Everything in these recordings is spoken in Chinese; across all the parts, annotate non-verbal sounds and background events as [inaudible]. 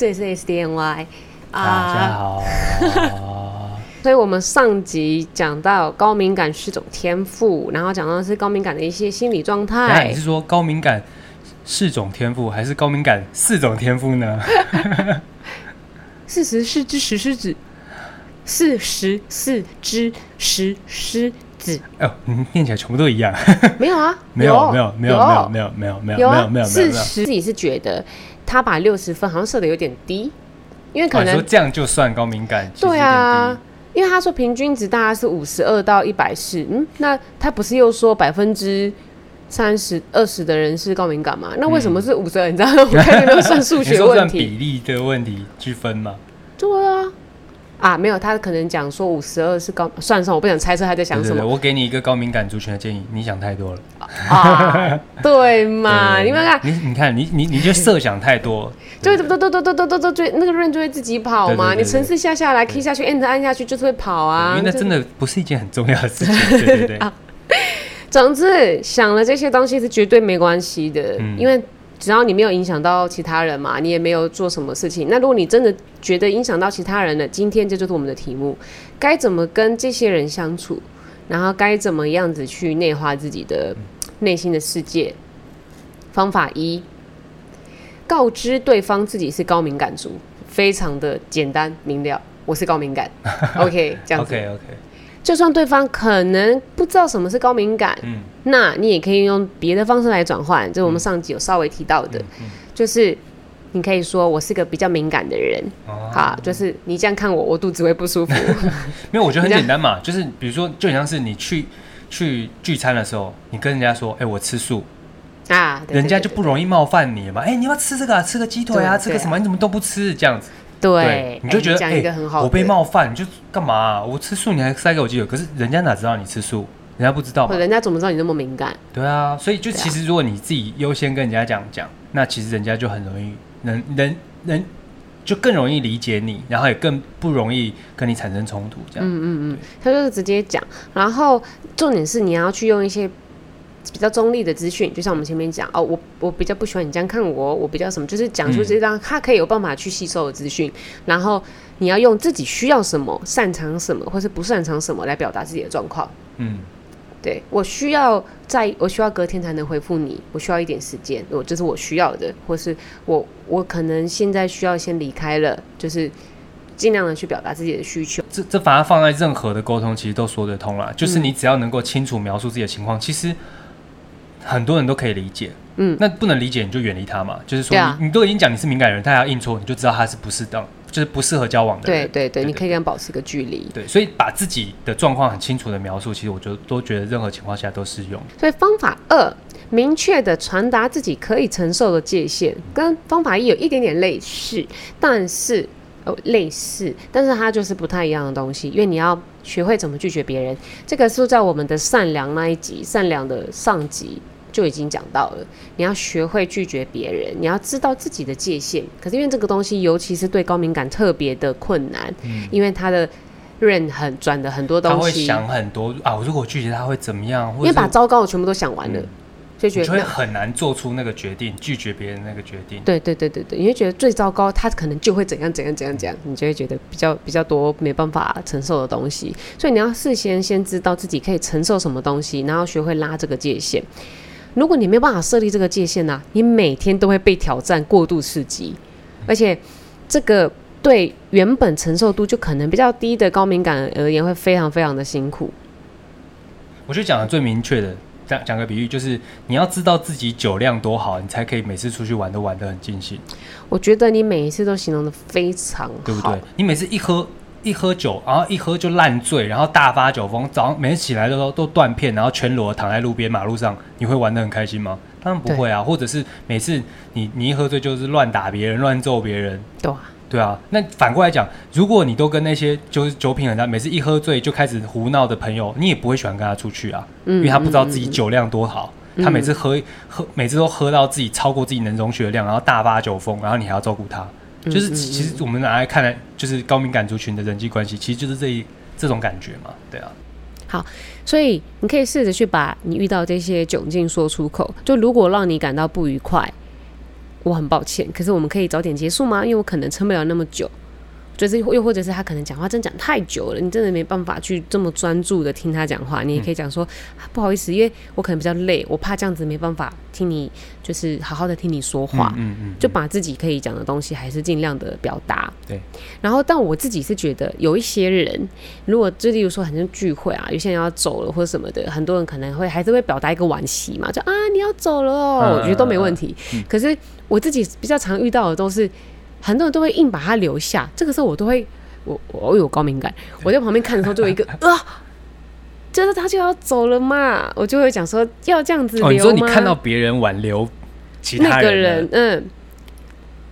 这里是 SDNY 啊，大家好。[laughs] 所以我们上集讲到高敏感是种天赋，然后讲到是高敏感的一些心理状态。你是说高敏感是种天赋，还是高敏感四种天赋呢？[laughs] 四十四只石狮子，四十四只石狮子。哦，你念起来全部都一样。没有啊，[laughs] 没有，没有，没有，没有，没有，没有，没有，没有，没有。四十，自己是觉得他把六十分好像设的有点低，因为可能说这样就算高敏感。对啊。因为他说平均值大概是五十二到一百四，嗯，那他不是又说百分之三十二十的人是高敏感吗？那为什么是五十二？你知道吗？我看有没有算数学 [laughs] 问题？算比例的问题去分吗？对啊。啊，没有，他可能讲说五十二是高，算了算，我不想猜测他在想什么。对对对，我给你一个高敏感族群的建议，你想太多了。啊，对嘛？你们看，你你看，你你你就设想太多，[laughs] 就都都都都都都都就那个 run 就会自己跑嘛。你城市下下来，key 下去，enter 按下去，就是会跑啊。因为那真的不是一件很重要的事情，对对对。啊，总之，想了这些东西是绝对没关系的，嗯，因为。只要你没有影响到其他人嘛，你也没有做什么事情。那如果你真的觉得影响到其他人了，今天这就是我们的题目：该怎么跟这些人相处，然后该怎么样子去内化自己的内心的世界。方法一：告知对方自己是高敏感族，非常的简单明了。我是高敏感，[laughs] OK，这样子。OK OK。就算对方可能不知道什么是高敏感，嗯，那你也可以用别的方式来转换。就是我们上集有稍微提到的，嗯嗯、就是你可以说我是个比较敏感的人，哦、好，就是你这样看我，我肚子会不舒服。[laughs] 没有我觉得很简单嘛，就是比如说，就很像是你去去聚餐的时候，你跟人家说，哎、欸，我吃素啊，人家就不容易冒犯你嘛。哎、欸，你要吃这个、啊，吃个鸡腿啊，吃个什么？你怎么都不吃？这样子。对，对，你就觉得哎、欸欸，我被冒犯，你就干嘛、啊？我吃素，你还塞给我鸡腿？可是人家哪知道你吃素？人家不知道嘛？人家怎么知道你那么敏感？对啊，所以就其实如果你自己优先跟人家讲讲、啊，那其实人家就很容易，能能能就更容易理解你，然后也更不容易跟你产生冲突。这样，嗯嗯嗯，他就是直接讲，然后重点是你要去用一些。比较中立的资讯，就像我们前面讲哦，我我比较不喜欢你这样看我，我比较什么，就是讲出这张他可以有办法去吸收的资讯，然后你要用自己需要什么、擅长什么，或是不擅长什么来表达自己的状况。嗯，对，我需要在，我需要隔天才能回复你，我需要一点时间，我这是我需要的，或是我我可能现在需要先离开了，就是尽量的去表达自己的需求。这这反而放在任何的沟通，其实都说得通了，就是你只要能够清楚描述自己的情况，其实。很多人都可以理解，嗯，那不能理解你就远离他嘛。就是说你，你、啊、你都已经讲你是敏感人，他要硬戳，你就知道他是不适当，就是不适合交往的人。对对对，你可以跟他保持个距离。对，所以把自己的状况很清楚的描述，其实我觉得都觉得任何情况下都适用。所以方法二，明确的传达自己可以承受的界限，跟方法一有一点点类似，但是哦类似，但是它就是不太一样的东西，因为你要学会怎么拒绝别人。这个是在我们的善良那一集，善良的上集。就已经讲到了，你要学会拒绝别人，你要知道自己的界限。可是因为这个东西，尤其是对高敏感特别的困难，嗯，因为他的认很转的很多东西，他会想很多啊。如果拒绝他会怎么样？因为把糟糕的全部都想完了，嗯，所以觉得就会很难做出那个决定，拒绝别人那个决定。对对对对对，你会觉得最糟糕，他可能就会怎样怎样怎样怎样，你就会觉得比较比较多没办法承受的东西。所以你要事先先知道自己可以承受什么东西，然后学会拉这个界限。如果你没有办法设立这个界限呢、啊，你每天都会被挑战过度刺激，而且这个对原本承受度就可能比较低的高敏感而言，会非常非常的辛苦。我就讲的最明确的，讲讲个比喻，就是你要知道自己酒量多好，你才可以每次出去玩都玩得很尽兴。我觉得你每一次都形容的非常好，对不对？你每次一喝。一喝酒，然后一喝就烂醉，然后大发酒疯，早上每次起来都都断片，然后全裸躺在路边马路上，你会玩的很开心吗？当然不会啊。或者是每次你你一喝醉就是乱打别人、乱揍别人，对啊，对啊。那反过来讲，如果你都跟那些就是酒品很差，每次一喝醉就开始胡闹的朋友，你也不会喜欢跟他出去啊，嗯、因为他不知道自己酒量多好，嗯、他每次喝喝每次都喝到自己超过自己能容许的量，然后大发酒疯，然后你还要照顾他。就是其实我们拿来看来，就是高敏感族群的人际关系，其实就是这一这种感觉嘛，对啊。好，所以你可以试着去把你遇到这些窘境说出口。就如果让你感到不愉快，我很抱歉，可是我们可以早点结束吗？因为我可能撑不了那么久。就是又或者是他可能讲话真讲太久了，你真的没办法去这么专注的听他讲话。你也可以讲说、嗯啊、不好意思，因为我可能比较累，我怕这样子没办法听你，就是好好的听你说话。嗯嗯，嗯，就把自己可以讲的东西还是尽量的表达。对。然后，但我自己是觉得有一些人，如果就例如说，很像聚会啊，有些人要走了或者什么的，很多人可能会还是会表达一个惋惜嘛，就啊你要走了哦、嗯，我觉得都没问题、嗯。可是我自己比较常遇到的都是。很多人都会硬把他留下，这个时候我都会，我我有高敏感，我在旁边看的时候就有一个啊，[laughs] 就是他就要走了嘛，我就会讲说要这样子留吗？哦，你说你看到别人挽留其他人，那个人，嗯。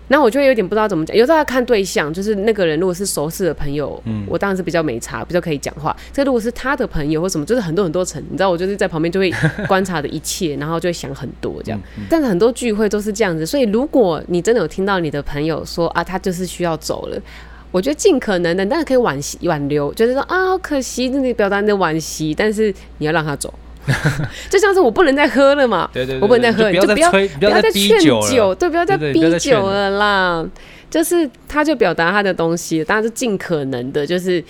那我就会有点不知道怎么讲，有时候要看对象，就是那个人如果是熟识的朋友，嗯，我当然是比较没差，比较可以讲话。这如果是他的朋友或什么，就是很多很多层，你知道，我就是在旁边就会观察的一切，然后就会想很多这样。嗯嗯、但是很多聚会都是这样子，所以如果你真的有听到你的朋友说啊，他就是需要走了，我觉得尽可能的，但是可以惋惜挽留，就是说啊，好可惜，那你表达你的惋惜，但是你要让他走。[laughs] 就像是我不能再喝了嘛，对对对对，我不能再喝，就不要不要再劝酒，对，不要再逼酒了啦。就是他就表达他的东西，当然是尽可能的，就是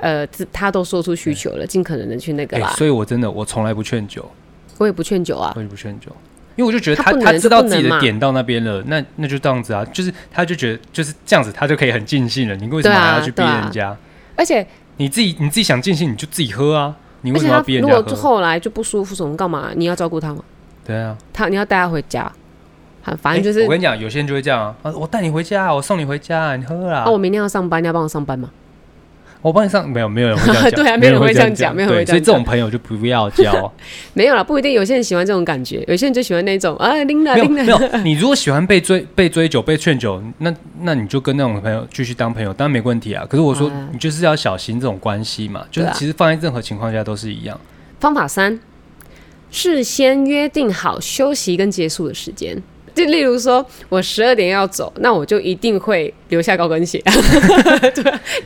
呃，他都说出需求了，尽可能的去那个啦。欸、所以我真的我从来不劝酒，我也不劝酒啊，我也不劝酒，因为我就觉得他他，他知道自己的点到那边了，那那就这样子啊，就是他就觉得就是这样子，他就可以很尽兴了。你为什么还要去逼人家？啊啊、而且你自己你自己想尽兴，你就自己喝啊。你为什么要逼人家？如果后来就不舒服什么干嘛？你要照顾他吗？对啊，他你要带他回家，反正就是、欸、我跟你讲，有些人就会这样啊，我带你回家，我送你回家，你喝啦。那、啊、我明天要上班，你要帮我上班吗？我帮你上，没有没有人会这样讲，[laughs] 对啊，没有人会这样讲，没有人会这样讲，所以这种朋友就不要交。[laughs] 没有啦，不一定，有些人喜欢这种感觉，有些人就喜欢那种啊，拎了拎了。没有，你如果喜欢被追、被追酒、被劝酒，那那你就跟那种朋友继续当朋友，当然没问题啊。可是我说，你就是要小心这种关系嘛，就是其实放在任何情况下都是一样。方法三，事先约定好休息跟结束的时间。就例如说，我十二点要走，那我就一定会留下高跟鞋。[laughs]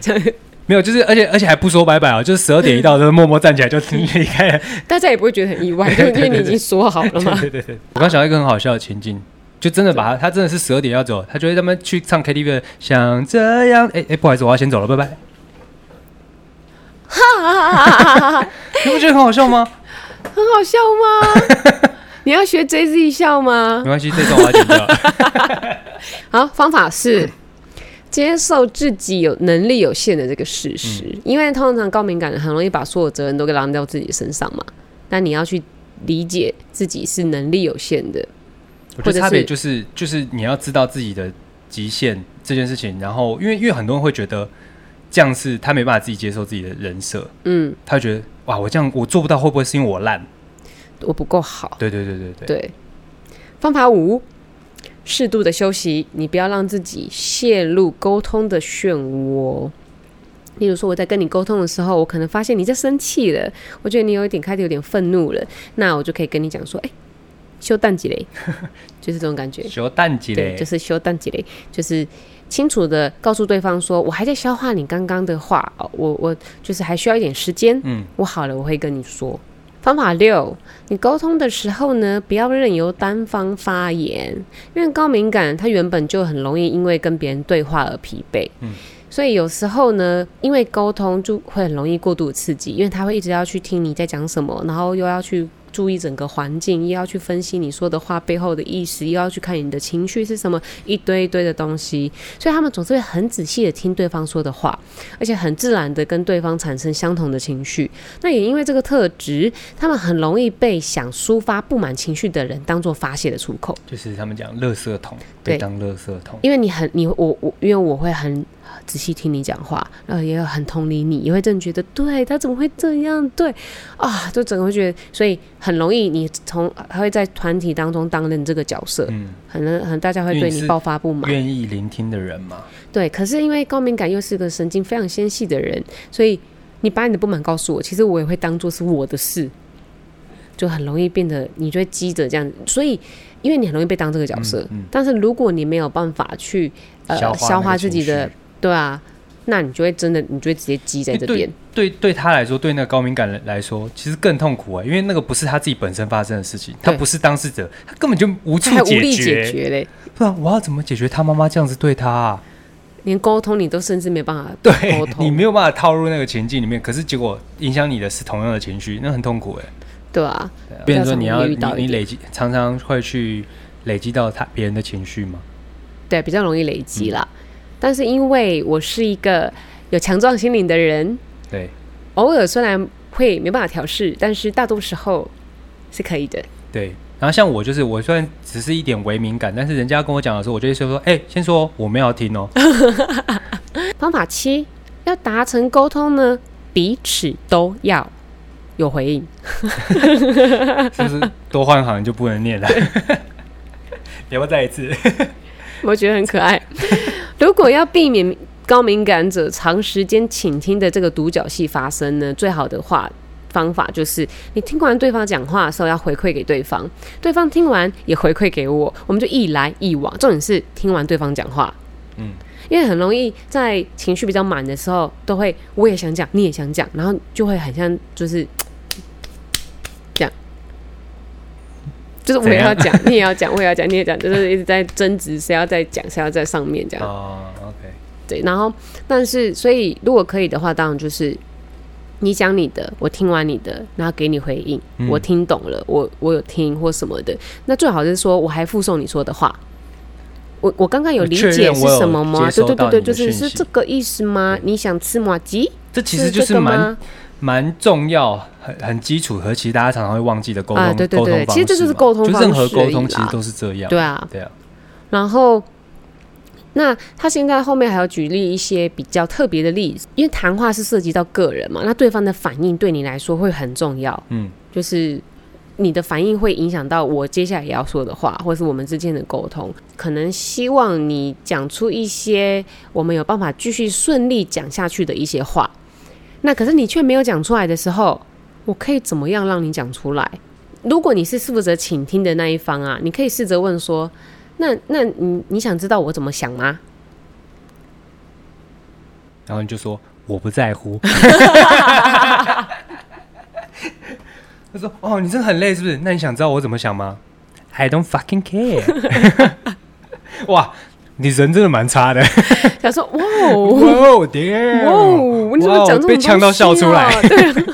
对，没有，就是而且而且还不说拜拜啊，就是十二点一到，就默默站起来就 [laughs] 离开了。大家也不会觉得很意外，[laughs] 就因为你已经说好了嘛。对对对，我刚想到一个很好笑的情境，就真的把他，他真的是十二点要走，他就会他们去唱 KTV，想这样。哎哎，不好意思，我要先走了，拜拜。哈哈哈哈哈！你不觉得很好笑吗？很好笑吗？[laughs] 你要学 JZ 笑吗？没关系，这段我要剪掉。好，方法是接受自己有能力有限的这个事实，嗯、因为通常高敏感的很容易把所有责任都给揽到自己身上嘛。但你要去理解自己是能力有限的，我觉得差别就是就是你要知道自己的极限这件事情。然后，因为因为很多人会觉得。这样是他没办法自己接受自己的人设，嗯，他觉得哇，我这样我做不到，会不会是因为我烂，我不够好？对对对对对。对，方法五，适度的休息，你不要让自己陷入沟通的漩涡。例如说，我在跟你沟通的时候，我可能发现你在生气了，我觉得你有一点开始有点愤怒了，那我就可以跟你讲说，哎、欸，[laughs] 休淡几嘞，就是这种感觉。修淡几嘞，就是修淡几嘞，就是。清楚的告诉对方说，我还在消化你刚刚的话，我我就是还需要一点时间。嗯，我好了，我会跟你说。方法六，你沟通的时候呢，不要任由单方发言，因为高敏感他原本就很容易因为跟别人对话而疲惫。嗯，所以有时候呢，因为沟通就会很容易过度刺激，因为他会一直要去听你在讲什么，然后又要去。注意整个环境，又要去分析你说的话背后的意思，又要去看你的情绪是什么，一堆一堆的东西。所以他们总是会很仔细的听对方说的话，而且很自然的跟对方产生相同的情绪。那也因为这个特质，他们很容易被想抒发不满情绪的人当做发泄的出口，就是他们讲“垃圾桶”，被当“垃圾桶”。因为你很你我我，因为我会很。仔细听你讲话，然后也有很同理你，也会真的觉得对他怎么会这样？对啊，就整个会觉得，所以很容易你从他会在团体当中担任这个角色，嗯，很很大家会对你爆发不满。愿意聆听的人嘛，对。可是因为高敏感又是个神经非常纤细的人，所以你把你的不满告诉我，其实我也会当做是我的事，就很容易变得你就会积着这样。所以因为你很容易被当这个角色，嗯嗯，但是如果你没有办法去呃消化自己的。对啊，那你就会真的，你就会直接积在这边。对，对他来说，对那个高敏感人来说，其实更痛苦啊，因为那个不是他自己本身发生的事情，他不是当事者，他根本就无处解决。无力解决嘞。不然我要怎么解决他妈妈这样子对他啊？连沟通你都甚至没办法对沟通，你没有办法套入那个情境里面，可是结果影响你的是同样的情绪，那很痛苦哎。对啊，变成说你要你你累积常常会去累积到他别人的情绪吗？对，比较容易累积啦。嗯、但是因为我是一个有强壮心灵的人，对，偶尔虽然会没办法调试，但是大多时候是可以的。对。然后像我就是，我虽然只是一点微敏感，但是人家跟我讲的时候，我就会说说，哎、欸，先说我没有听哦。[laughs] 方法七，要达成沟通呢，彼此都要有回应。[laughs] 是不是多换行就不能念了？你 [laughs] 要不要再一次？我觉得很可爱。如果要避免高敏感者长时间倾听的这个独角戏发生呢，最好的话。方法就是，你听完对方讲话的时候要回馈给对方，对方听完也回馈给我，我们就一来一往。重点是听完对方讲话，嗯，因为很容易在情绪比较满的时候，都会我也想讲，你也想讲，然后就会很像就是这样，就是我也要讲，你也要讲，我也要讲，你也讲，就是一直在争执，谁要在讲，谁要在上面这样。哦对，然后但是所以如果可以的话，当然就是。你讲你的，我听完你的，然后给你回应。嗯、我听懂了，我我有听或什么的。那最好是说，我还附送你说的话。我我刚刚有理解是什么吗？对对对对，就是是这个意思吗？你想吃麻吉？这其实就是蛮蛮重要、很很基础和其实大家常常会忘记的沟通。啊，对对对，其实这就是沟通方式。就任何沟通其实都是这样。对啊，对啊。然后。那他现在后面还要举例一些比较特别的例子，因为谈话是涉及到个人嘛，那对方的反应对你来说会很重要。嗯，就是你的反应会影响到我接下来也要说的话，或是我们之间的沟通。可能希望你讲出一些我们有办法继续顺利讲下去的一些话。那可是你却没有讲出来的时候，我可以怎么样让你讲出来？如果你是负责倾听的那一方啊，你可以试着问说。那那你你想知道我怎么想吗？然后你就说我不在乎。他说：“哦，你真的很累是不是？那你想知道我怎么想吗？I don't fucking care。[laughs] ” [laughs] 哇，你人真的蛮差的。[laughs] 想说：“哇哦，哇哦，天，哇，你怎么讲这么多？被呛到笑出来。[laughs] ”对。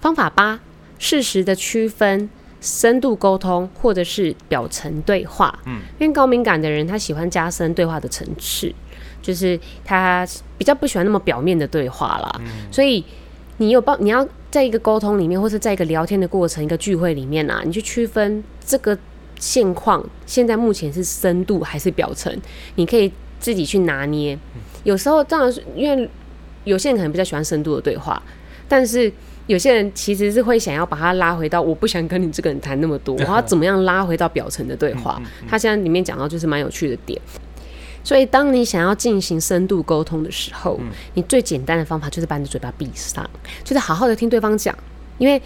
方法八：适时的区分。深度沟通或者是表层对话，嗯，因为高敏感的人他喜欢加深对话的层次，就是他比较不喜欢那么表面的对话啦。嗯，所以你有帮你要在一个沟通里面，或是在一个聊天的过程、一个聚会里面啊，你去区分这个现况，现在目前是深度还是表层，你可以自己去拿捏。有时候当然是因为有些人可能比较喜欢深度的对话，但是。有些人其实是会想要把它拉回到，我不想跟你这个人谈那么多，[laughs] 我要怎么样拉回到表层的对话？他现在里面讲到就是蛮有趣的点。所以当你想要进行深度沟通的时候，你最简单的方法就是把你的嘴巴闭上，就是好好的听对方讲。因为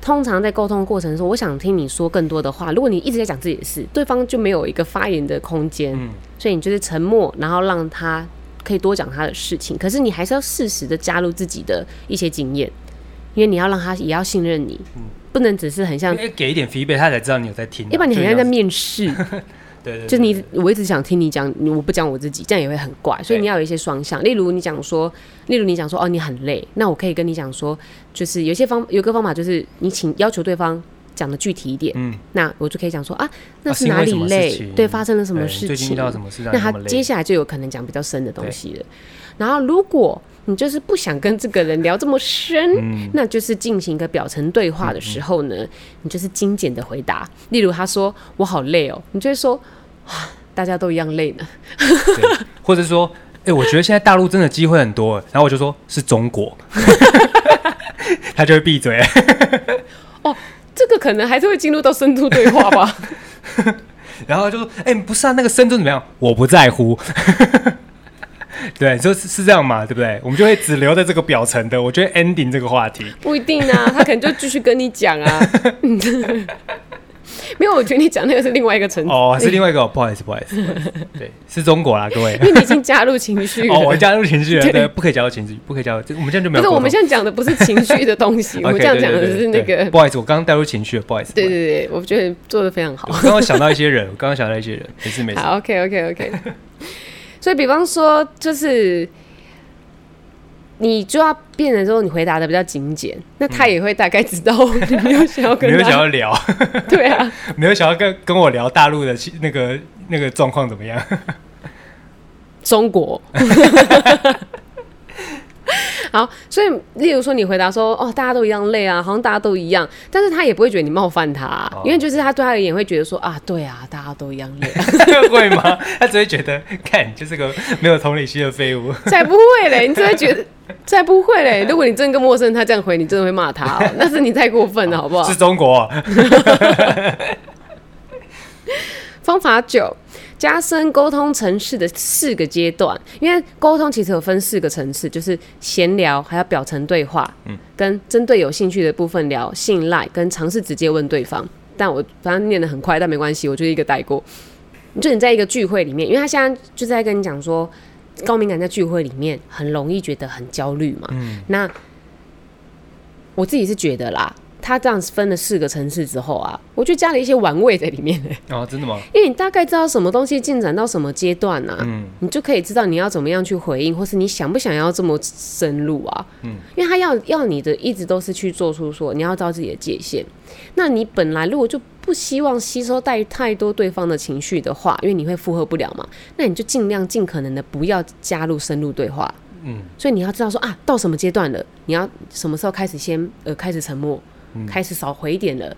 通常在沟通过程中，我想听你说更多的话。如果你一直在讲自己的事，对方就没有一个发言的空间。所以你就是沉默，然后让他可以多讲他的事情。可是你还是要适时的加入自己的一些经验。因为你要让他也要信任你，嗯、不能只是很像给一点 feedback，他才知道你有在听、啊。要不然你好像在面试，对，就你我一直想听你讲，我不讲我自己，这样也会很怪。所以你要有一些双向，例如你讲说，例如你讲说哦，你很累，那我可以跟你讲说，就是有些方有个方法，就是你请要求对方讲的具体一点，嗯，那我就可以讲说啊，那是哪里累？啊、对，发生了什么事情？最近遇到什么事？那他接下来就有可能讲比较深的东西了。然后如果你就是不想跟这个人聊这么深，嗯、那就是进行一个表层对话的时候呢，嗯嗯、你就是精简的回答。例如他说我好累哦，你就会说啊，大家都一样累呢。或者说，哎、欸，我觉得现在大陆真的机会很多，然后我就说是中国，[laughs] 他就会闭嘴。[laughs] 哦，这个可能还是会进入到深度对话吧。[laughs] 然后就说，哎、欸，不是啊，那个深度怎么样？我不在乎。[laughs] 对，就是是这样嘛，对不对？我们就会只留在这个表层的。我觉得 ending 这个话题不一定啊，他可能就继续跟你讲啊。[laughs] [laughs] 没有，我觉得你讲那个是另外一个层次。哦，是另外一个，不好意思，不好意思，对，是中国啦，各位。因为你已经加入情绪哦，我加入情绪了，对，不可以加入情绪，不可以加入，我们这样就没有。不是，我们现在讲的不是情绪的东西，我们这样讲的是那个。不好意思，我刚刚带入情绪了，不好意思。对对对，我觉得做的非常好。我刚刚想到一些人，我刚刚想到一些人，没事没事。好，OK，OK，OK。所以，比方说，就是。你就要变的时候，你回答的比较精简，那他也会大概知道你没有想要跟，没有想要聊，[laughs] 对啊，[laughs] 没有想要跟跟我聊大陆的那个那个状况怎么样？[laughs] 中国。好，所以例如说你回答说哦，大家都一样累啊，好像大家都一样，但是他也不会觉得你冒犯他，啊，哦、因为就是他对他而言会觉得说啊，对啊，大家都一样累，啊，[laughs] 会吗？他只会觉得看你就是个没有同理心的废物，才不会嘞，你只会觉得才不会嘞，如果你真的跟陌生人他这样回，你真的会骂他，喔，那是你太过分了，好不好？是中国，[laughs] 方法九。加深沟通层次的四个阶段，因为沟通其实有分四个层次，就是闲聊，还要表层对话，嗯，跟针对有兴趣的部分聊，信赖跟尝试直接问对方。但我反正念得很快，但没关系，我就一个带过。就你在一个聚会里面，因为他现在就在跟你讲说，高敏感在聚会里面很容易觉得很焦虑嘛，嗯，那我自己是觉得啦。他这样子分了四个层次之后啊，我就加了一些玩味在里面呢。哦，真的吗？[laughs] 因为你大概知道什么东西进展到什么阶段啊，嗯，你就可以知道你要怎么样去回应，或是你想不想要这么深入啊？嗯，因为他要要你的一直都是去做出说你要知道自己的界限。那你本来如果就不希望吸收带太多对方的情绪的话，因为你会负荷不了嘛，那你就尽量尽可能的不要加入深入对话。嗯，所以你要知道说啊，到什么阶段了，你要什么时候开始先呃开始沉默。开始少回一点了，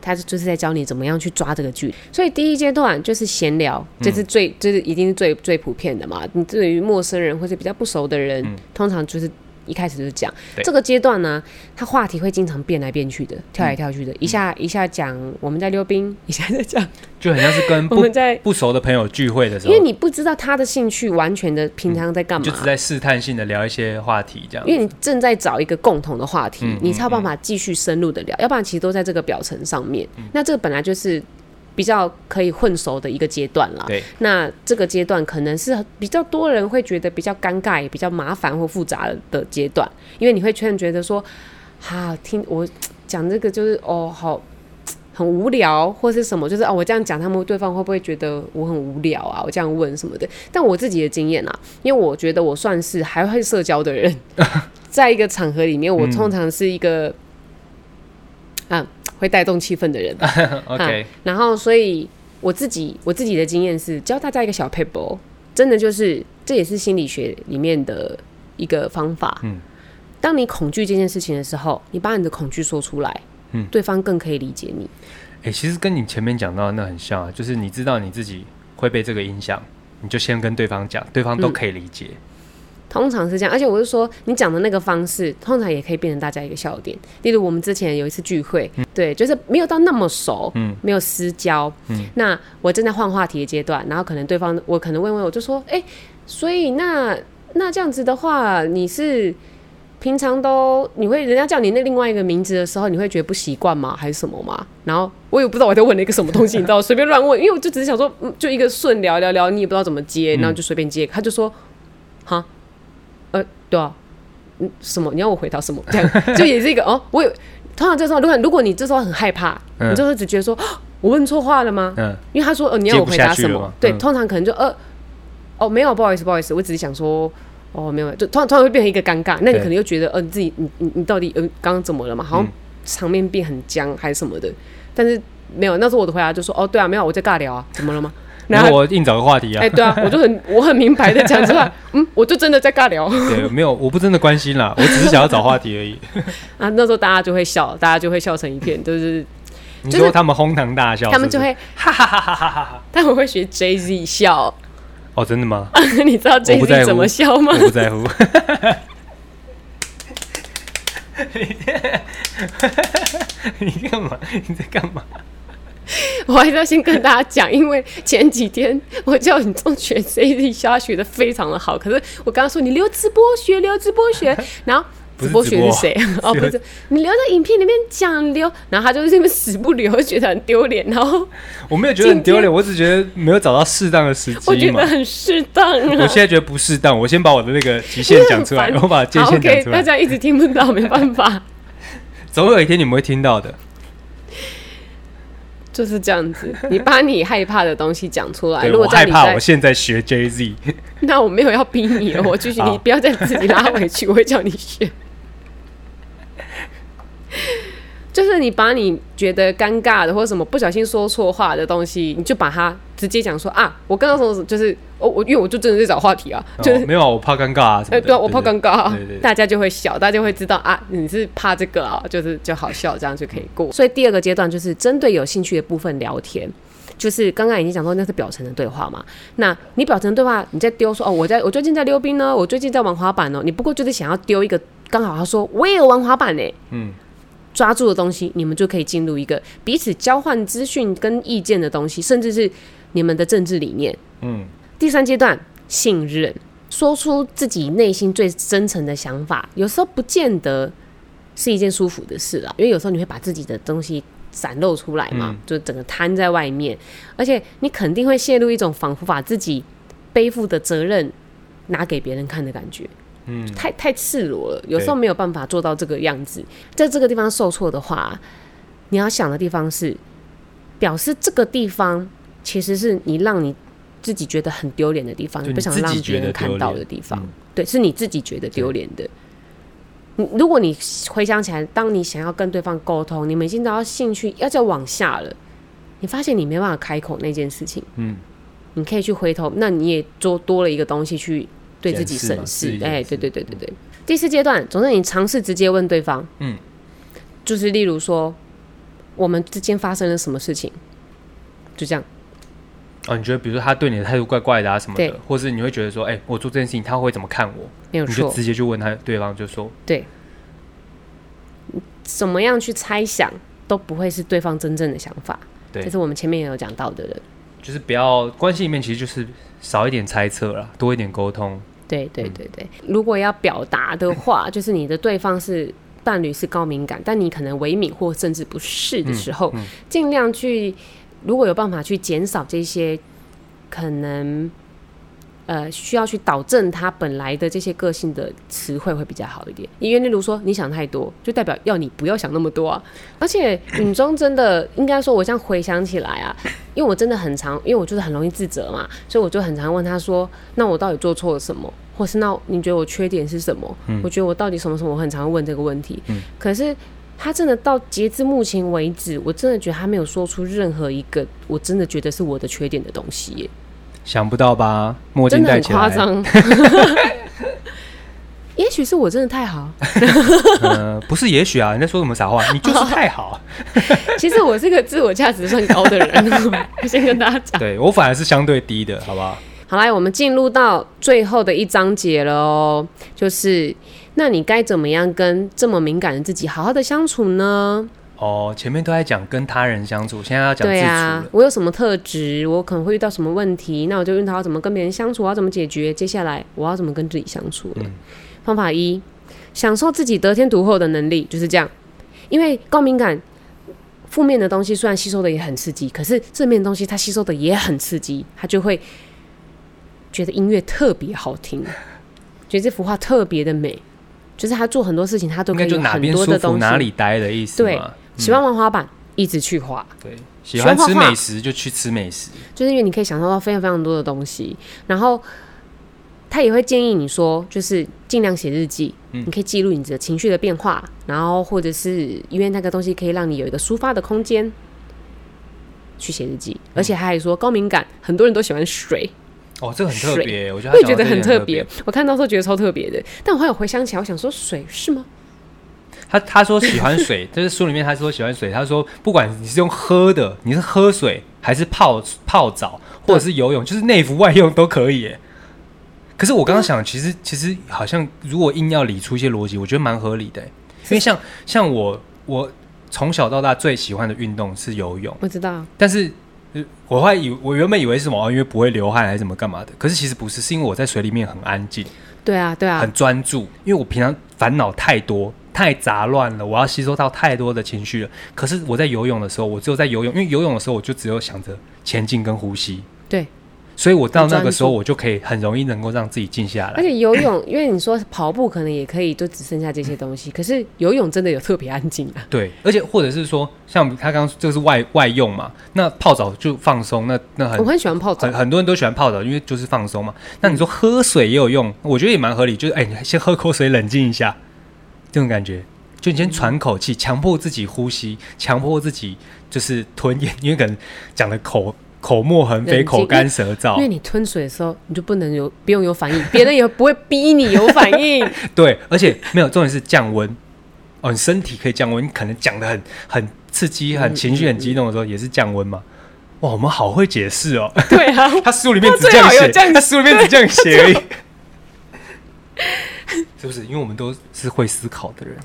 他就是在教你怎么样去抓这个距离。所以第一阶段就是闲聊，这是最就是一定是最最普遍的嘛。你对于陌生人或者比较不熟的人，通常就是。一开始就是讲对这个阶段呢，他话题会经常变来变去的，跳来跳去的，嗯、一下一下讲我们在溜冰，[laughs] 一下在讲，[laughs] 就很像是跟 [laughs] 我们在不熟的朋友聚会的时候，因为你不知道他的兴趣，完全的平常在干嘛，嗯、就只在试探性的聊一些话题这样。因为你正在找一个共同的话题，嗯、你才有办法继续深入的聊，要不然其实都在这个表层上面。嗯、那这个本来就是。比较可以混熟的一个阶段了。对，那这个阶段可能是比较多人会觉得比较尴尬、也比较麻烦或复杂的阶段，因为你会突然觉得说，哈、啊，听我讲这个就是哦，好很无聊，或是什么，就是哦，[tsk] 我这样讲，他们对方会不会觉得我很无聊啊？我这样问什么的？但我自己的经验啊，因为我觉得我算是还会社交的人，在一个场合里面，我通常是一个、嗯、啊。会带动气氛的人，[laughs] OK，然后所以我自己我自己的经验是教大家一个小 paper，，真的就是这也是心理学里面的一个方法。嗯，当你恐惧这件事情的时候，你把你的恐惧说出来，嗯，对方更可以理解你。欸，其实跟你前面讲到的那很像啊，就是你知道你自己会被这个影响，你就先跟对方讲，对方都可以理解。嗯通常是这样，而且我是说，你讲的那个方式，通常也可以变成大家一个笑点。例如，我们之前有一次聚会，嗯、对，就是没有到那么熟，嗯，没有私交，嗯，那我正在换话题的阶段，然后可能对方，我可能问问，我就说，哎、欸，所以那那这样子的话，你是平常都你会人家叫你那另外一个名字的时候，你会觉得不习惯吗？还是什么吗？然后我也不知道我在问了一个什么东西，你知道，随便乱问，因为我就只是想说，嗯，就一个顺聊聊聊，你也不知道怎么接，然后就随便接，他就说，哈。呃，对啊，嗯，什么？你要我回答什么？这样 [laughs] 就也是一个哦。我有通常这时候，如果如果你这时候很害怕，嗯、你就是只觉得说，我问错话了吗？嗯，因为他说，呃，你要我回答什么？嗯、对，通常可能就呃，哦，没有，不好意思，不好意思，我只是想说，哦，没有，就突然突然会变成一个尴尬。那你可能又觉得，呃，你自己，你你你到底呃刚刚怎么了嘛？好像场面变很僵还是什么的。但是没有，那时候我的回答就说，哦，对啊，没有，我在尬聊啊，怎么了吗？然后我硬找个话题啊！哎，对啊，我就很我很明白的讲出来，[laughs] 嗯，我就真的在尬聊。对，没有，我不真的关心啦，我只是想要找话题而已。[laughs] 啊，那时候大家就会笑，大家就会笑成一片，就是 [laughs] 你说他们哄堂大笑，他们就会哈哈哈哈哈哈，他们会学 Jay Z 笑。哦，真的吗？你知道 Jay Z 怎么笑吗？我不在乎。你干嘛？你在干嘛？[laughs] 我还是要先跟大家讲，因为前几天我叫你中学 C D 学学的非常的好，可是我刚刚说你留直播学，留直播学，[laughs] 然后直播学是谁？哦，不是，你留在影片里面讲留，然后他就是这边死不留，觉得很丢脸。然后 [laughs] 我没有觉得很丢脸，我只觉得没有找到适当的时机。我觉得很适当，啊。我现在觉得不适当，我先把我的那个极限讲出来，然后把界限讲出来。大家一直听不到，没办法。总有一天你们会听到的。就是这样子，你把你害怕的东西讲出来。如果我害怕，我现在学 Jay Z。[laughs] 那我没有要逼你了，我继续，你不要再自己拉回去，我会叫你学。[laughs] 就是你把你觉得尴尬的或者什么不小心说错话的东西，你就把它直接讲说啊，我刚刚说就是哦我因为我就真的在找话题啊，就是、哦、没有我怕尴尬啊，哎、欸、对啊，我怕尴尬、啊，大家就会笑，大家就会知道啊，你是怕这个啊，就是就好笑，这样就可以过。所以第二个阶段就是针对有兴趣的部分聊天，就是刚刚已经讲说那是表层的对话嘛，那你表层对话你在丢说哦，我在我最近在溜冰呢，我最近在玩滑板哦，你不过就是想要丢一个刚好他说我也有玩滑板呢，嗯。抓住的东西，你们就可以进入一个彼此交换资讯跟意见的东西，甚至是你们的政治理念。嗯，第三阶段，信任，说出自己内心最真诚的想法，有时候不见得是一件舒服的事了，因为有时候你会把自己的东西展露出来嘛，嗯、就整个摊在外面，而且你肯定会陷入一种仿佛把自己背负的责任拿给别人看的感觉。嗯，太太赤裸了，有时候没有办法做到这个样子。在这个地方受挫的话，你要想的地方是，表示这个地方其实是你让你自己觉得很丢脸的地方，你不想让别人看到的地方。嗯、对，是你自己觉得丢脸的。你如果你回想起来，当你想要跟对方沟通，你们已经找到兴趣，要再往下了，你发现你没办法开口那件事情，嗯，你可以去回头，那你也做多了一个东西去。对自己审视，哎，对对对对对。第四阶段，总之你尝试直接问对方，嗯，就是例如说，我们之间发生了什么事情，就这样。哦，你觉得比如说他对你的态度怪怪的啊什么的，或是你会觉得说，哎，我做这件事情他会怎么看我？没有错，你就直接就问他，对方就说，对，怎么样去猜想都不会是对方真正的想法。对，这是我们前面也有讲到的人，就是不要关系里面其实就是。少一点猜测了，多一点沟通。对对对对，嗯、如果要表达的话，就是你的对方是伴侣是高敏感，但你可能微敏或甚至不是的时候，尽、嗯。嗯、量去，如果有办法去减少这些可能。呃，需要去导正他本来的这些个性的词汇会比较好一点。因为例如说，你想太多，就代表要你不要想那么多啊。而且允中真的应该说，我这样回想起来啊，[laughs] 因为我真的很常，因为我就是很容易自责嘛，所以我就很常问他说：“那我到底做错了什么？或是那你觉得我缺点是什么？”嗯、我觉得我到底什么什么，我很常问这个问题。嗯、可是他真的到截至目前为止，我真的觉得他没有说出任何一个我真的觉得是我的缺点的东西耶。想不到吧？墨镜戴起来，真的很夸张。[laughs] 也许是我真的太好。呃，不是，也许啊，你在说什么傻话？你就是太好。[laughs] 其实我是个自我价值算高的人，我先跟大家讲。对，我反而是相对低的，好不好？好来，我们进入到最后的一章节了哦，就是那你该怎么样跟这么敏感的自己好好的相处呢？哦，前面都在讲跟他人相处，现在要讲自处。对啊，我有什么特质？我可能会遇到什么问题？那我就问他要怎么跟别人相处，我要怎么解决？接下来我要怎么跟自己相处？嗯，方法一，享受自己得天独厚的能力，就是这样。因为高敏感，负面的东西虽然吸收的也很刺激，可是正面的东西它吸收的也很刺激，他就会觉得音乐特别好听，觉得这幅画特别的美，就是他做很多事情，他都可以有很多的东西。哪里待的意思？对。喜欢玩滑板，一直去滑。对，喜欢吃美食就去吃美食。就是因为你可以享受到非常非常多的东西。然后他也会建议你说，就是尽量写日记，嗯、你可以记录你的情绪的变化。然后或者是因为那个东西可以让你有一个抒发的空间，去写日记。嗯、而且他还说高敏感，很多人都喜欢水。哦，这个很特别，我觉得会觉得很特别。我看到时候觉得超特别的，但我还有回想起来，我想说水是吗？他他说喜欢水，[laughs] 就是书里面他说喜欢水。他说不管你是用喝的，你是喝水还是泡泡澡，或者是游泳，就是内服外用都可以。可是我刚刚想，其实其实好像如果硬要理出一些逻辑，我觉得蛮合理的。因为像像我我从小到大最喜欢的运动是游泳，我知道。但是我会以我原本以为是什么，因为不会流汗还是怎么干嘛的。可是其实不是，是因为我在水里面很安静。对啊，对啊，很专注，因为我平常烦恼太多、太杂乱了，我要吸收到太多的情绪了。可是我在游泳的时候，我只有在游泳，因为游泳的时候我就只有想着前进跟呼吸。对。所以，我到那个时候，我就可以很容易能够让自己静下来。而且游泳，因为你说跑步可能也可以，就只剩下这些东西。可是游泳真的有特别安静啊。对，而且或者是说，像他刚刚这个是外外用嘛，那泡澡就放松，那那很我很喜欢泡澡，很很多人都喜欢泡澡，因为就是放松嘛。那你说喝水也有用，我觉得也蛮合理，就是哎，你先喝口水冷静一下，这种感觉，就你先喘口气，强迫自己呼吸，强迫自己就是吞咽，因为可能讲的口。口沫横飞，口干舌燥。因为你吞水的时候，你就不能有不用有反应，[laughs] 别人也不会逼你有反应。[laughs] 对，而且没有重点是降温哦，你身体可以降温。你可能讲的很很刺激、很情绪很激动的时候，也是降温嘛。哇，我们好会解释哦。[laughs] 对啊，他书里面只这样写，他书里面只这样写而已。是不是？因为我们都是会思考的人。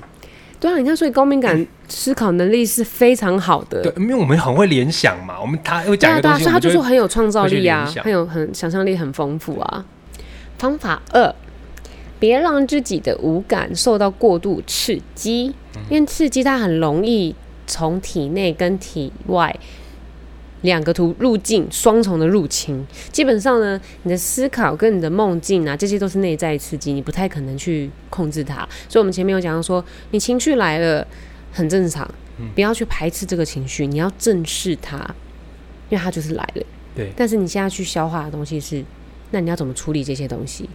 对啊，你看，所以高敏感思考能力是非常好的。对，因为我们很会联想嘛，我们他会讲一个东西，所以他就说很有创造力啊，很有很想象力很丰富啊。方法二，别让自己的五感受到过度刺激，因为刺激它很容易从体内跟体外。两个图入境双重的入侵，基本上呢，你的思考跟你的梦境啊，这些都是内在刺激，你不太可能去控制它。所以，我们前面有讲到说，你情绪来了很正常，不要去排斥这个情绪，你要正视它，因为它就是来了。对。但是你现在去消化的东西是，那你要怎么处理这些东西？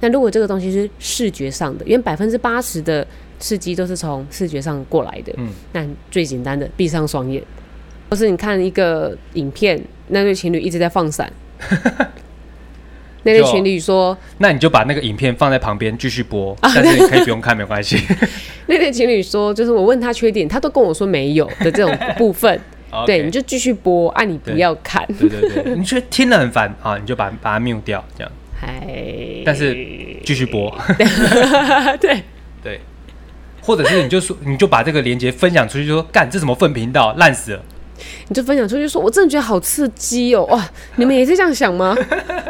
那如果这个东西是视觉上的，因为百分之八十的刺激都是从视觉上过来的，嗯，那最简单的，闭上双眼。或是你看一个影片，那对情侣一直在放闪，[laughs] 那对情侣说：“那你就把那个影片放在旁边继续播，啊、但是你可以不用看，没关系。[laughs] ”那对情侣说：“就是我问他缺点，他都跟我说没有的这种部分，[laughs] 对，你就继续播，啊，你不要看。对”对对对，你觉得听了很烦啊，你就把把它 mute 掉，这样。哎，但是继续播。对对，或者是你就说，你就把这个链接分享出去，就说：“干，这什么粪频道，烂死了。”你就分享出去说，我真的觉得好刺激哦！哇，[laughs] 你们也是这样想吗？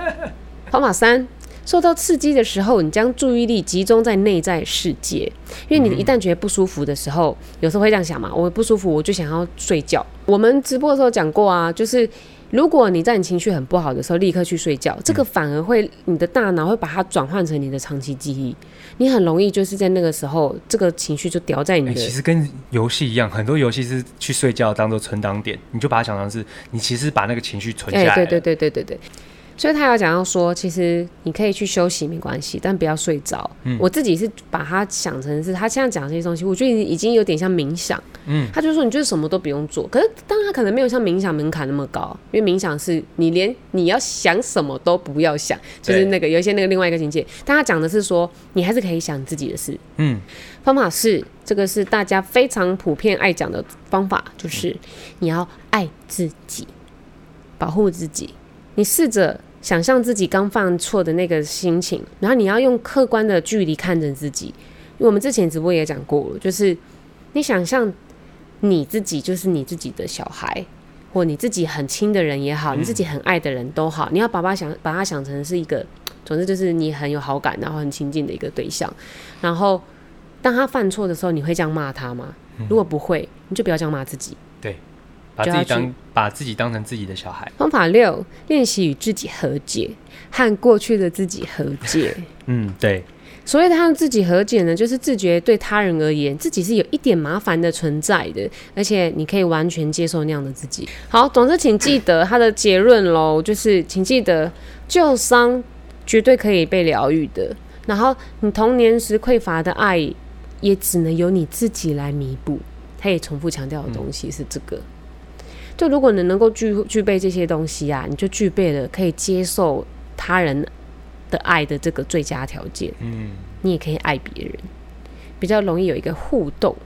[laughs] 方法三，受到刺激的时候，你将注意力集中在内在世界，因为你一旦觉得不舒服的时候，有时候会这样想嘛，我不舒服，我就想要睡觉。我们直播的时候讲过啊，就是。如果你在你情绪很不好的时候立刻去睡觉，这个反而会你的大脑会把它转换成你的长期记忆，你很容易就是在那个时候这个情绪就掉在你的。其实跟游戏一样，很多游戏是去睡觉当做存档点，你就把它想成是你其实把那个情绪存下来。对对对对对对。所以他有讲到说，其实你可以去休息没关系，但不要睡着。嗯，我自己是把它想成是他现在讲这些东西，我觉得已经有点像冥想。嗯，他就说你就是什么都不用做，可是当他可能没有像冥想门槛那么高，因为冥想是你连你要想什么都不要想，就是那个有一些那个另外一个境界。但他讲的是说，你还是可以想自己的事。嗯，方法是这个是大家非常普遍爱讲的方法，就是你要爱自己，保护自己，你试着。想象自己刚犯错的那个心情，然后你要用客观的距离看着自己。因为我们之前直播也讲过了，就是你想象你自己就是你自己的小孩，或你自己很亲的人也好，你自己很爱的人都好，你要把他想把他想成是一个，总之就是你很有好感，然后很亲近的一个对象。然后当他犯错的时候，你会这样骂他吗？如果不会，你就不要这样骂自己。对。把自己当把自己当成自己的小孩。方法六，练习与自己和解，和过去的自己和解。[laughs] 嗯，对。所谓的和自己和解呢，就是自觉对他人而言，自己是有一点麻烦的存在的，而且你可以完全接受那样的自己。好，总之请记得他的结论喽，就是请记得旧伤绝对可以被疗愈的，然后你童年时匮乏的爱，也只能由你自己来弥补。他也重复强调的东西是这个。嗯就如果你能够具具备这些东西啊，你就具备了可以接受他人的爱的这个最佳条件。嗯，你也可以爱别人，比较容易有一个互动。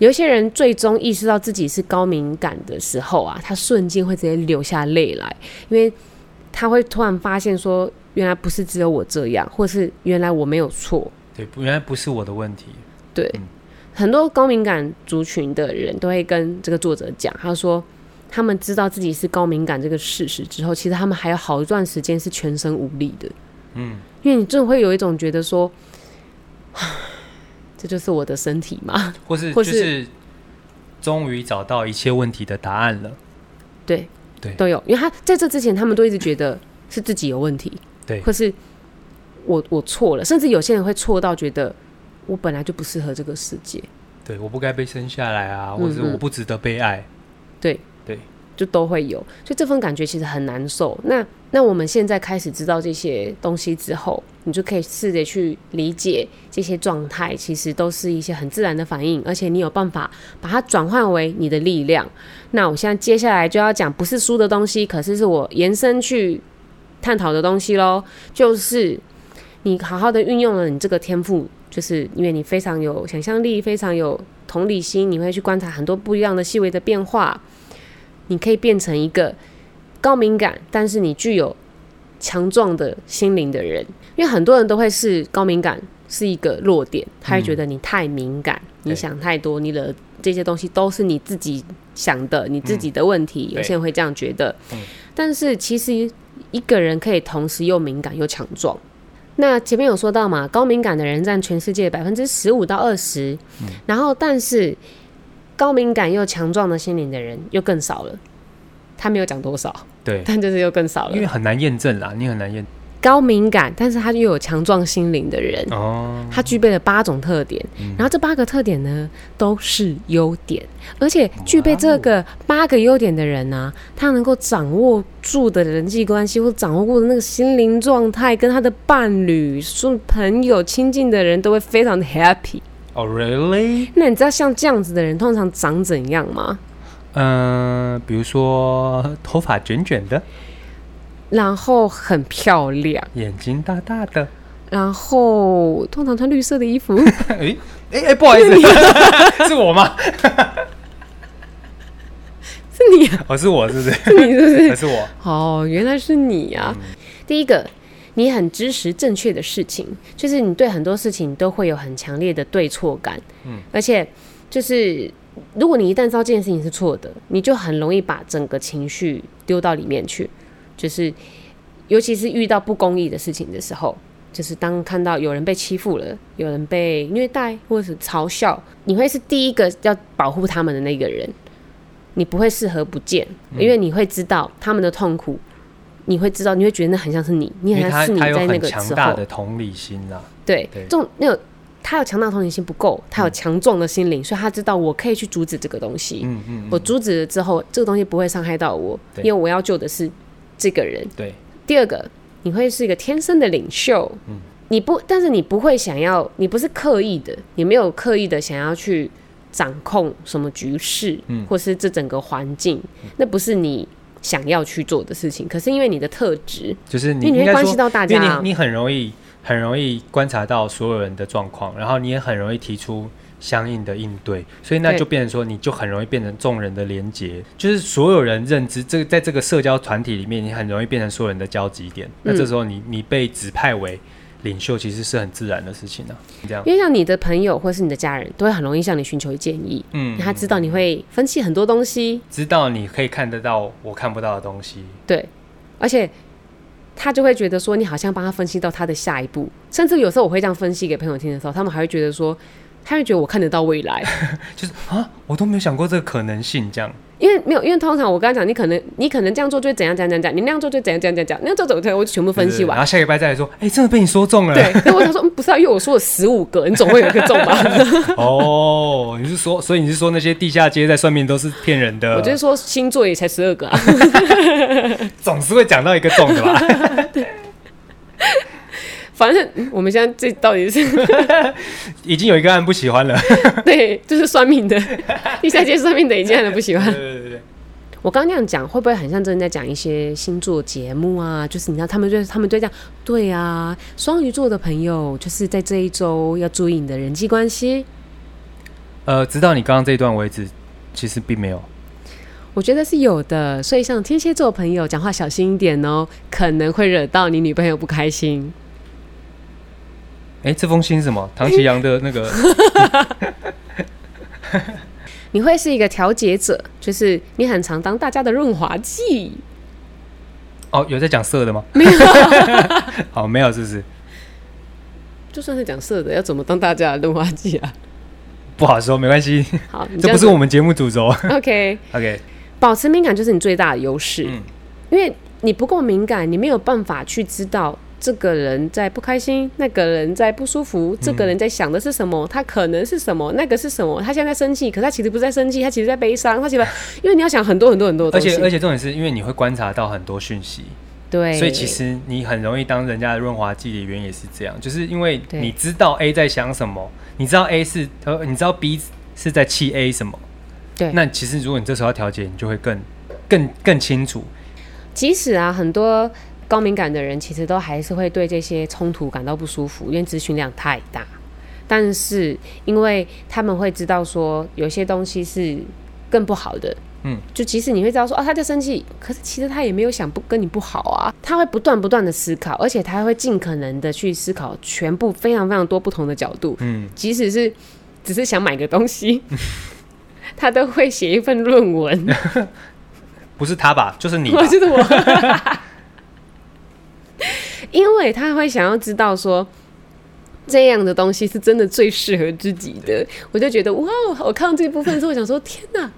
有一些人最终意识到自己是高敏感的时候啊，他瞬间会直接流下泪来，因为他会突然发现说，原来不是只有我这样，或是原来我没有错。对，原来不是我的问题。对，嗯，很多高敏感族群的人都会跟这个作者讲，他说。他们知道自己是高敏感这个事实之后，其实他们还有好一段时间是全身无力的。嗯，因为你真的会有一种觉得说，[sighs] 这就是我的身体吗？或是或是终于找到一切问题的答案了。对对，都有，因为他在这之前，他们都一直觉得是自己有问题，对，或是我我错了，甚至有些人会错到觉得我本来就不适合这个世界，对，我不该被生下来啊，或者我不值得被爱，嗯嗯对对，就都会有，所以这份感觉其实很难受。那那我们现在开始知道这些东西之后，你就可以试着去理解这些状态，其实都是一些很自然的反应，而且你有办法把它转换为你的力量。那我现在接下来就要讲不是书的东西，可是是我延伸去探讨的东西喽。就是你好好的运用了你这个天赋，就是因为你非常有想象力，非常有同理心，你会去观察很多不一样的细微的变化，你可以变成一个。高敏感，但是你具有强壮的心灵的人，因为很多人都会是高敏感是一个弱点，他会觉得你太敏感，嗯、你想太多，你的这些东西都是你自己想的，你自己的问题。嗯、有些人会这样觉得，但是其实一个人可以同时又敏感又强壮。那前面有说到嘛，高敏感的人占全世界百分之十五到二十，然后但是高敏感又强壮的心灵的人又更少了。他没有讲多少，对，但就是又更少了，因为很难验证啦，你很难验。高敏感，但是他又有强壮心灵的人，哦，他具备了八种特点，嗯、然后这八个特点呢都是优点，而且具备这个八个优点的人呢、啊，他能够掌握住的人际关系或掌握过的那个心灵状态，跟他的伴侣、说朋友、亲近的人都会非常的 happy。哦，really？那你知道像这样子的人通常长怎样吗？嗯、呃，比如说头发卷卷的，然后很漂亮，眼睛大大的，然后通常穿绿色的衣服。哎哎哎，不好意思，是 [laughs] 我吗？[laughs] 是你啊？哦，是我，是不是？是你是不是？[laughs] 是我？哦，原来是你啊！嗯、第一个，你很支持正确的事情，就是你对很多事情都会有很强烈的对错感，嗯，而且就是。如果你一旦知道这件事情是错的，你就很容易把整个情绪丢到里面去。就是，尤其是遇到不公义的事情的时候，就是当看到有人被欺负了，有人被虐待或者是嘲笑，你会是第一个要保护他们的那个人。你不会视而不见，因为你会知道他们的痛苦，你会知道，你会觉得那很像是你，你很像是你在那个时候。强大的同理心啊，对，对这种那个。他有强大同理心不够，他有强壮的心灵，嗯、所以他知道我可以去阻止这个东西。嗯嗯，嗯我阻止了之后，这个东西不会伤害到我，因为我要救的是这个人。对。第二个，你会是一个天生的领袖。嗯。你不，但是你不会想要，你不是刻意的，你没有刻意的想要去掌控什么局势，嗯，或是这整个环境，嗯、那不是你想要去做的事情。可是因为你的特质，就是你，你会关系到大家，你你很容易。很容易观察到所有人的状况，然后你也很容易提出相应的应对，所以那就变成说，你就很容易变成众人的连结，就是所有人认知这个，在这个社交团体里面，你很容易变成所有人的交集点。嗯、那这时候你你被指派为领袖，其实是很自然的事情呢、啊。这样，因为像你的朋友或是你的家人，都会很容易向你寻求建议。嗯，他知道你会分析很多东西，知道你可以看得到我看不到的东西。对，而且。他就会觉得说，你好像帮他分析到他的下一步，甚至有时候我会这样分析给朋友听的时候，他们还会觉得说，他会觉得我看得到未来，[laughs] 就是啊，我都没有想过这个可能性，这样。因为没有，因为通常我刚刚讲，你可能你可能这样做就会怎样怎样怎样，你那样做就怎样怎样怎样，那样做怎么我就全部分析完，然后下礼拜再来说，哎、欸，真的被你说中了。对，[laughs] 那我想说，嗯，不是啊，因为我说了十五个，你总会有一个中吧？[laughs] 哦，你是说，所以你是说那些地下街在算命都是骗人的？我就是说星座也才十二个啊，总是会讲到一个中的吧？对。反正我们现在这到底是 [laughs] 已经有一个案不喜欢了，[laughs] 对，就是算命的，[laughs] 地下街算命的已经很不喜欢。对对对，我刚刚那样讲，会不会很像真的在讲一些星座节目啊？就是你知道，他们就他们就这样，对啊，双鱼座的朋友就是在这一周要注意你的人际关系。呃，直到你刚刚这一段为止，其实并没有。我觉得是有的，所以像天蝎座朋友讲话小心一点哦，可能会惹到你女朋友不开心。哎，这封信是什么？唐奇阳的那个。[laughs] 你会是一个调节者，就是你很常当大家的润滑剂。哦，有在讲色的吗？没有。[laughs] 好，没有，是不是？就算是讲色的，要怎么当大家的润滑剂啊？不好说，没关系。好，这，这不是我们节目主轴。OK，OK，、okay. 保持敏感就是你最大的优势。嗯，因为你不够敏感，你没有办法去知道。这个人在不开心，那个人在不舒服，这个人在想的是什么？嗯、他可能是什么？那个是什么？他现在生气，可他其实不是在生气，他其实在悲伤。他其实 [laughs] 因为你要想很多很多很多东西，而且而且重点是因为你会观察到很多讯息，对，所以其实你很容易当人家的润滑剂的原因也是这样，就是因为你知道 A 在想什么，你知道 A 是呃，你知道 B 是在气 A 什么，对，那其实如果你这时候要调节，你就会更更更清楚。即使啊，很多。高敏感的人其实都还是会对这些冲突感到不舒服，因为资讯量太大。但是因为他们会知道说有些东西是更不好的，嗯，就即使你会知道说哦，他在生气，可是其实他也没有想不跟你不好啊。他会不断不断的思考，而且他会尽可能的去思考全部非常非常多不同的角度，嗯，即使是只是想买个东西，[laughs] 他都会写一份论文。[laughs] 不是他吧？就是你就 [laughs] 是我。因为他会想要知道说，这样的东西是真的最适合自己的，我就觉得哇，我看到这一部分的时候，我想说天哪，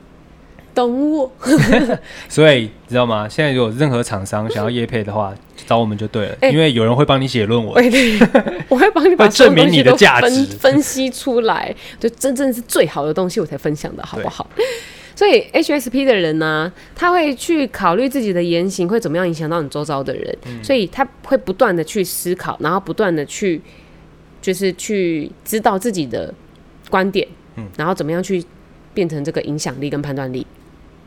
懂我。[laughs] 所以知道吗？现在如果任何厂商想要业配的话，找我们就对了，欸、因为有人会帮你写论文，[laughs] 我会帮你把证明你的价值。分析出来，就真正是最好的东西，我才分享的好不好？所以 HSP 的人呢、啊，他会去考虑自己的言行会怎么样影响到你周遭的人，嗯、所以他会不断的去思考，然后不断的去，就是去知道自己的观点，嗯，然后怎么样去变成这个影响力跟判断力，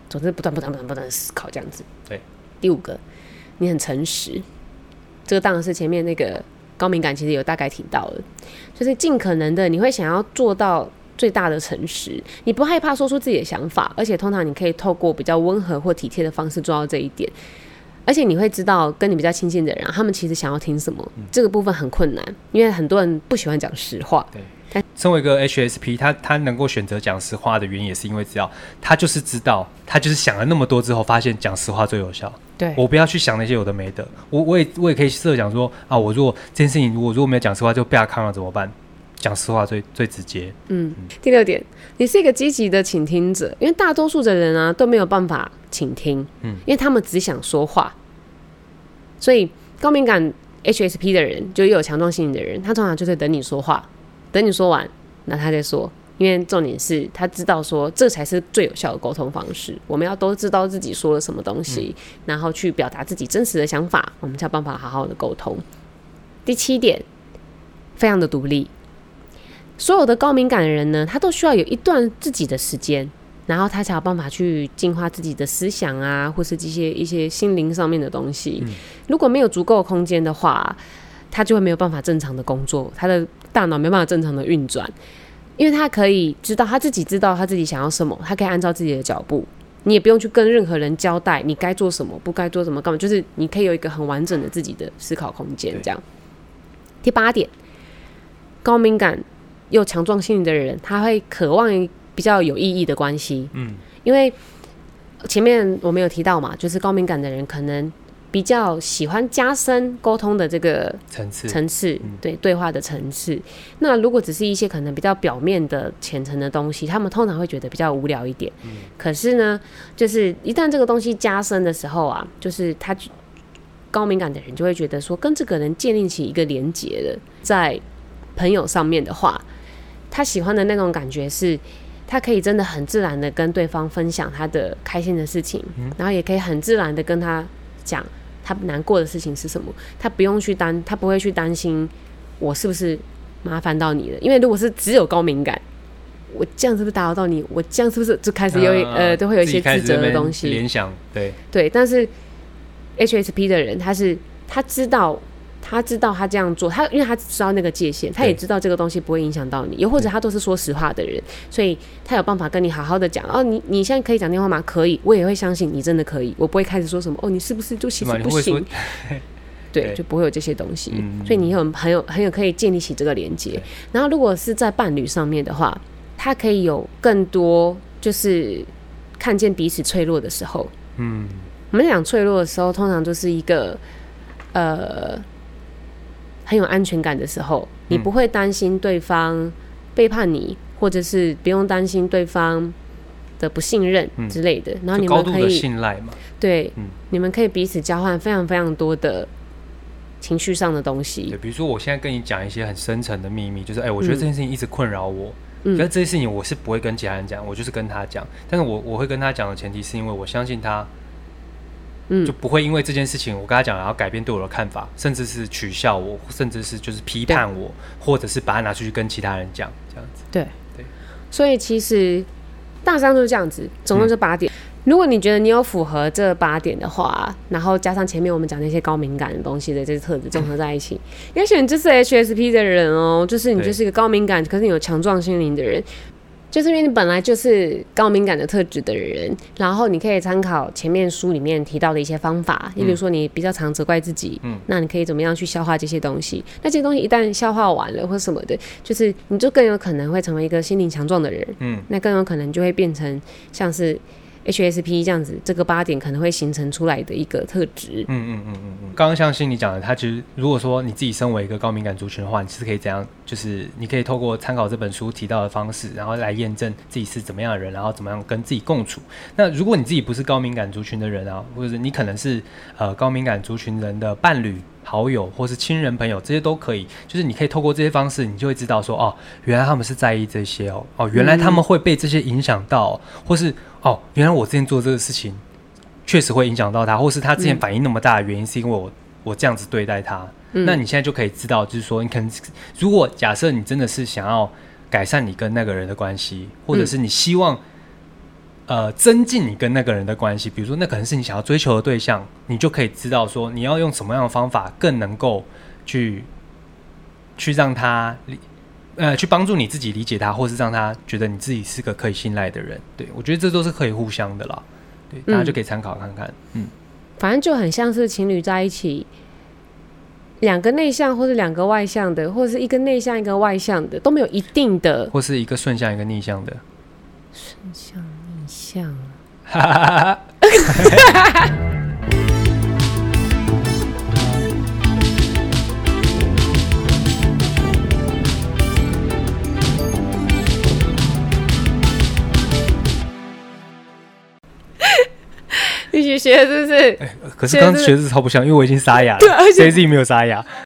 总之不断不断不断不断的思考这样子。对，第五个，你很诚实，这个当然是前面那个高敏感其实有大概提到了，就是尽可能的你会想要做到。最大的诚实，你不害怕说出自己的想法，而且通常你可以透过比较温和或体贴的方式做到这一点，而且你会知道跟你比较亲近的人，他们其实想要听什么。嗯、这个部分很困难，因为很多人不喜欢讲实话。对，但身为一个 HSP，他他能够选择讲实话的原因，也是因为只要他就是知道，他就是想了那么多之后，发现讲实话最有效。对，我不要去想那些有的没的，我我也我也可以设想说啊，我如果这件事情，如果如果没有讲实话就被他看了怎么办？讲实话最最直接。嗯，第六点，你是一个积极的倾听者，因为大多数的人啊都没有办法倾听，嗯，因为他们只想说话。所以高敏感 HSP 的人，就又有强壮心理的人，他通常就是等你说话，等你说完，那他再说。因为重点是他知道说这才是最有效的沟通方式。我们要都知道自己说了什么东西，嗯，然后去表达自己真实的想法，我们才有办法好好的沟通。第七点，非常的独立。所有的高敏感的人呢，他都需要有一段自己的时间，然后他才有办法去净化自己的思想啊，或是这些一些心灵上面的东西。嗯。如果没有足够的空间的话，他就会没有办法正常的工作，他的大脑没办法正常的运转，因为他可以知道他自己知道他自己想要什么，他可以按照自己的脚步，你也不用去跟任何人交代你该做什么，不该做什么干嘛，就是你可以有一个很完整的自己的思考空间。这样。第八点，高敏感。又强壮心理的人，他会渴望比较有意义的关系。嗯，因为前面我们有提到嘛，就是高敏感的人可能比较喜欢加深沟通的这个层次，层次，对对话的层次。那如果只是一些可能比较表面的浅层的东西，他们通常会觉得比较无聊一点。嗯，可是呢，就是一旦这个东西加深的时候啊，就是他高敏感的人就会觉得说，跟这个人建立起一个连结的，在朋友上面的话。他喜欢的那种感觉是，他可以真的很自然的跟对方分享他的开心的事情，嗯、然后也可以很自然的跟他讲他难过的事情是什么。他不用去担，他不会去担心我是不是麻烦到你了。因为如果是只有高敏感，我这样是不是打扰到你？我这样是不是就开始有、嗯、呃都会有一些自责的东西联想？对对，但是 HSP 的人他是他知道。他知道他这样做，他因为他知道那个界限，他也知道这个东西不会影响到你，又或者他都是说实话的人，所以他有办法跟你好好的讲哦，你你现在可以讲电话吗？可以，我也会相信你真的可以，我不会开始说什么哦，你是不是就其实不行？[laughs] 对，就不会有这些东西，所以你有很有很有可以建立起这个连接。然后如果是在伴侣上面的话，他可以有更多就是看见彼此脆弱的时候，嗯。我们讲脆弱的时候，通常就是一个呃很有安全感的时候，你不会担心对方背叛你，或者是不用担心对方的不信任之类的。然后你们可以信赖嘛？对，嗯，你们可以彼此交换非常非常多的情绪上的东西。对，比如说我现在跟你讲一些很深层的秘密，就是哎、欸，我觉得这件事情一直困扰我。嗯，但这件事情我是不会跟其他人讲，我就是跟他讲。但是我我会跟他讲的前提是因为我相信他。嗯，就不会因为这件事情，我跟他讲，然后改变对我的看法，甚至是取笑我，甚至是就是批判我，或者是把它拿出去跟其他人讲，这样子。对对，所以其实大纲就是这样子，总共就八点。嗯、如果你觉得你有符合这八点的话，然后加上前面我们讲那些高敏感的东西的这些特质综合在一起，也许你就是 HSP 的人哦，就是你就是一个高敏感，可是你有强壮心灵的人。就是因为你本来就是高敏感的特质的人，然后你可以参考前面书里面提到的一些方法，你比如说你比较常责怪自己，嗯，那你可以怎么样去消化这些东西？那这些东西一旦消化完了或什么的，就是你就更有可能会成为一个心灵强壮的人，嗯，那更有可能就会变成像是。HSP 这样子，这个八点可能会形成出来的一个特质。嗯嗯嗯嗯嗯。刚刚像心理讲的，他其实如果说你自己身为一个高敏感族群的话，你是可以怎样？就是你可以透过参考这本书提到的方式，然后来验证自己是怎么样的人，然后怎么样跟自己共处。那如果你自己不是高敏感族群的人啊，或者你可能是呃高敏感族群人的伴侣、好友，或是亲人朋友，这些都可以。就是你可以透过这些方式，你就会知道说，哦，原来他们是在意这些哦，哦，原来他们会被这些影响到，或是。哦，原来我之前做这个事情，确实会影响到他，或是他之前反应那么大的原因，是因为我我这样子对待他。嗯。那你现在就可以知道，就是说，你可能如果假设你真的是想要改善你跟那个人的关系，或者是你希望呃增进你跟那个人的关系，比如说那可能是你想要追求的对象，你就可以知道说你要用什么样的方法更能够去去让他理。呃，去帮助你自己理解他，或是让他觉得你自己是个可以信赖的人。对，我觉得这都是可以互相的啦。对，大家就可以参考看看。嗯，嗯，反正就很像是情侣在一起，两个内向或是两个外向的，或者是一个内向一个外向的，都没有一定的，或是一个顺向一个逆向的。顺向。哈哈哈哈一起学是不是？欸、可是刚学的超不像，因为我已经沙哑了，对，而且自己没有沙哑。